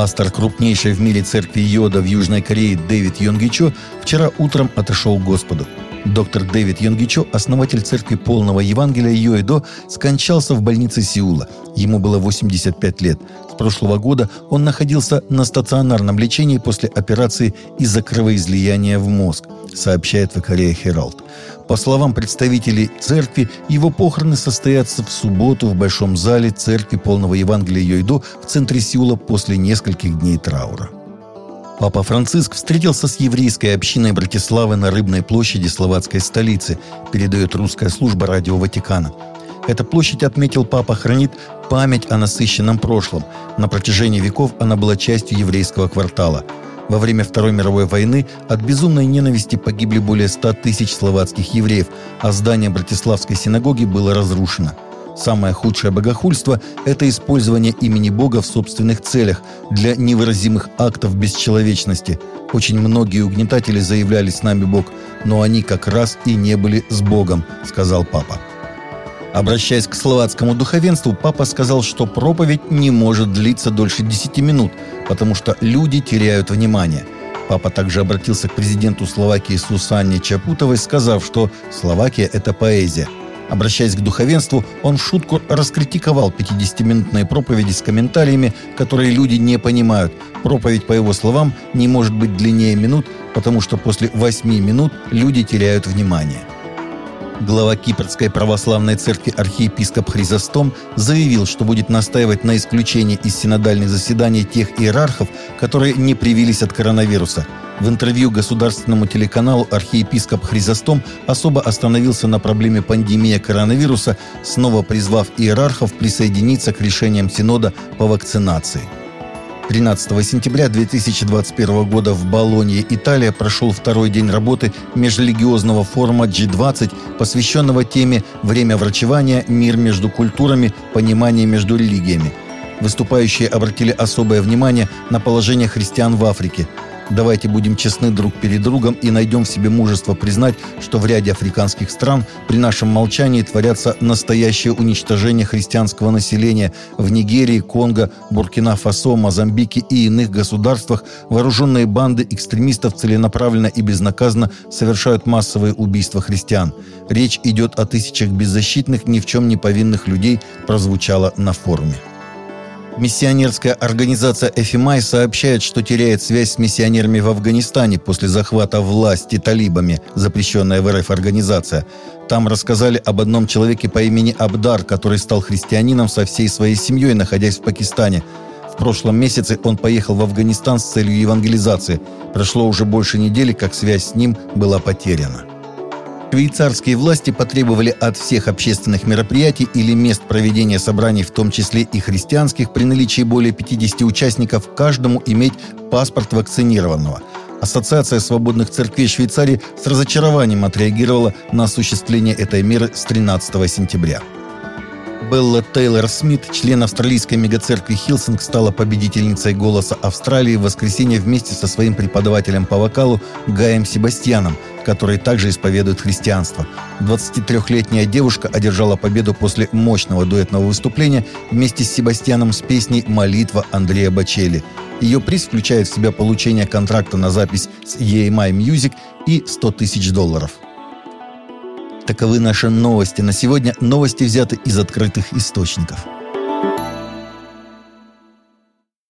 Пастор крупнейшей в мире церкви Йода в Южной Корее Дэвид Йонгичо вчера утром отошел к Господу. Доктор Дэвид Йонгичо, основатель церкви полного Евангелия Йоэдо, скончался в больнице Сеула. Ему было 85 лет. С прошлого года он находился на стационарном лечении после операции из-за кровоизлияния в мозг, сообщает в Корея Хералд. По словам представителей церкви, его похороны состоятся в субботу в Большом зале церкви полного Евангелия Йойдо в центре Сеула после нескольких дней траура. Папа Франциск встретился с еврейской общиной Братиславы на Рыбной площади словацкой столицы, передает русская служба радио Ватикана. Эта площадь, отметил папа, хранит память о насыщенном прошлом. На протяжении веков она была частью еврейского квартала – во время Второй мировой войны от безумной ненависти погибли более 100 тысяч словацких евреев, а здание Братиславской синагоги было разрушено. Самое худшее богохульство – это использование имени Бога в собственных целях для невыразимых актов бесчеловечности. Очень многие угнетатели заявляли «с нами Бог», но они как раз и не были с Богом, сказал папа. Обращаясь к словацкому духовенству, папа сказал, что проповедь не может длиться дольше 10 минут, потому что люди теряют внимание. Папа также обратился к президенту Словакии Сусанне Чапутовой, сказав, что Словакия – это поэзия. Обращаясь к духовенству, он в шутку раскритиковал 50-минутные проповеди с комментариями, которые люди не понимают. Проповедь, по его словам, не может быть длиннее минут, потому что после 8 минут люди теряют внимание. Глава Кипрской православной церкви архиепископ Хризостом заявил, что будет настаивать на исключении из синодальных заседаний тех иерархов, которые не привились от коронавируса. В интервью государственному телеканалу архиепископ Хризостом особо остановился на проблеме пандемии коронавируса, снова призвав иерархов присоединиться к решениям Синода по вакцинации. 13 сентября 2021 года в Болонье, Италия, прошел второй день работы межрелигиозного форума G20, посвященного теме «Время врачевания. Мир между культурами. Понимание между религиями». Выступающие обратили особое внимание на положение христиан в Африке – Давайте будем честны друг перед другом и найдем в себе мужество признать, что в ряде африканских стран при нашем молчании творятся настоящее уничтожение христианского населения в Нигерии, Конго, Буркина-Фасо, Мозамбике и иных государствах вооруженные банды экстремистов целенаправленно и безнаказанно совершают массовые убийства христиан. Речь идет о тысячах беззащитных, ни в чем не повинных людей, прозвучало на форуме. Миссионерская организация «Эфимай» сообщает, что теряет связь с миссионерами в Афганистане после захвата власти талибами, запрещенная в РФ организация. Там рассказали об одном человеке по имени Абдар, который стал христианином со всей своей семьей, находясь в Пакистане. В прошлом месяце он поехал в Афганистан с целью евангелизации. Прошло уже больше недели, как связь с ним была потеряна. Швейцарские власти потребовали от всех общественных мероприятий или мест проведения собраний, в том числе и христианских, при наличии более 50 участников, каждому иметь паспорт вакцинированного. Ассоциация свободных церквей Швейцарии с разочарованием отреагировала на осуществление этой меры с 13 сентября. Белла Тейлор Смит, член австралийской мегацеркви Hillsong, стала победительницей «Голоса Австралии» в воскресенье вместе со своим преподавателем по вокалу Гаем Себастьяном, который также исповедует христианство. 23-летняя девушка одержала победу после мощного дуэтного выступления вместе с Себастьяном с песней «Молитва» Андреа Бочелли. Ее приз включает в себя получение контракта на запись с EMI Music и 100 тысяч долларов. Таковы наши новости. На сегодня новости взяты из открытых источников.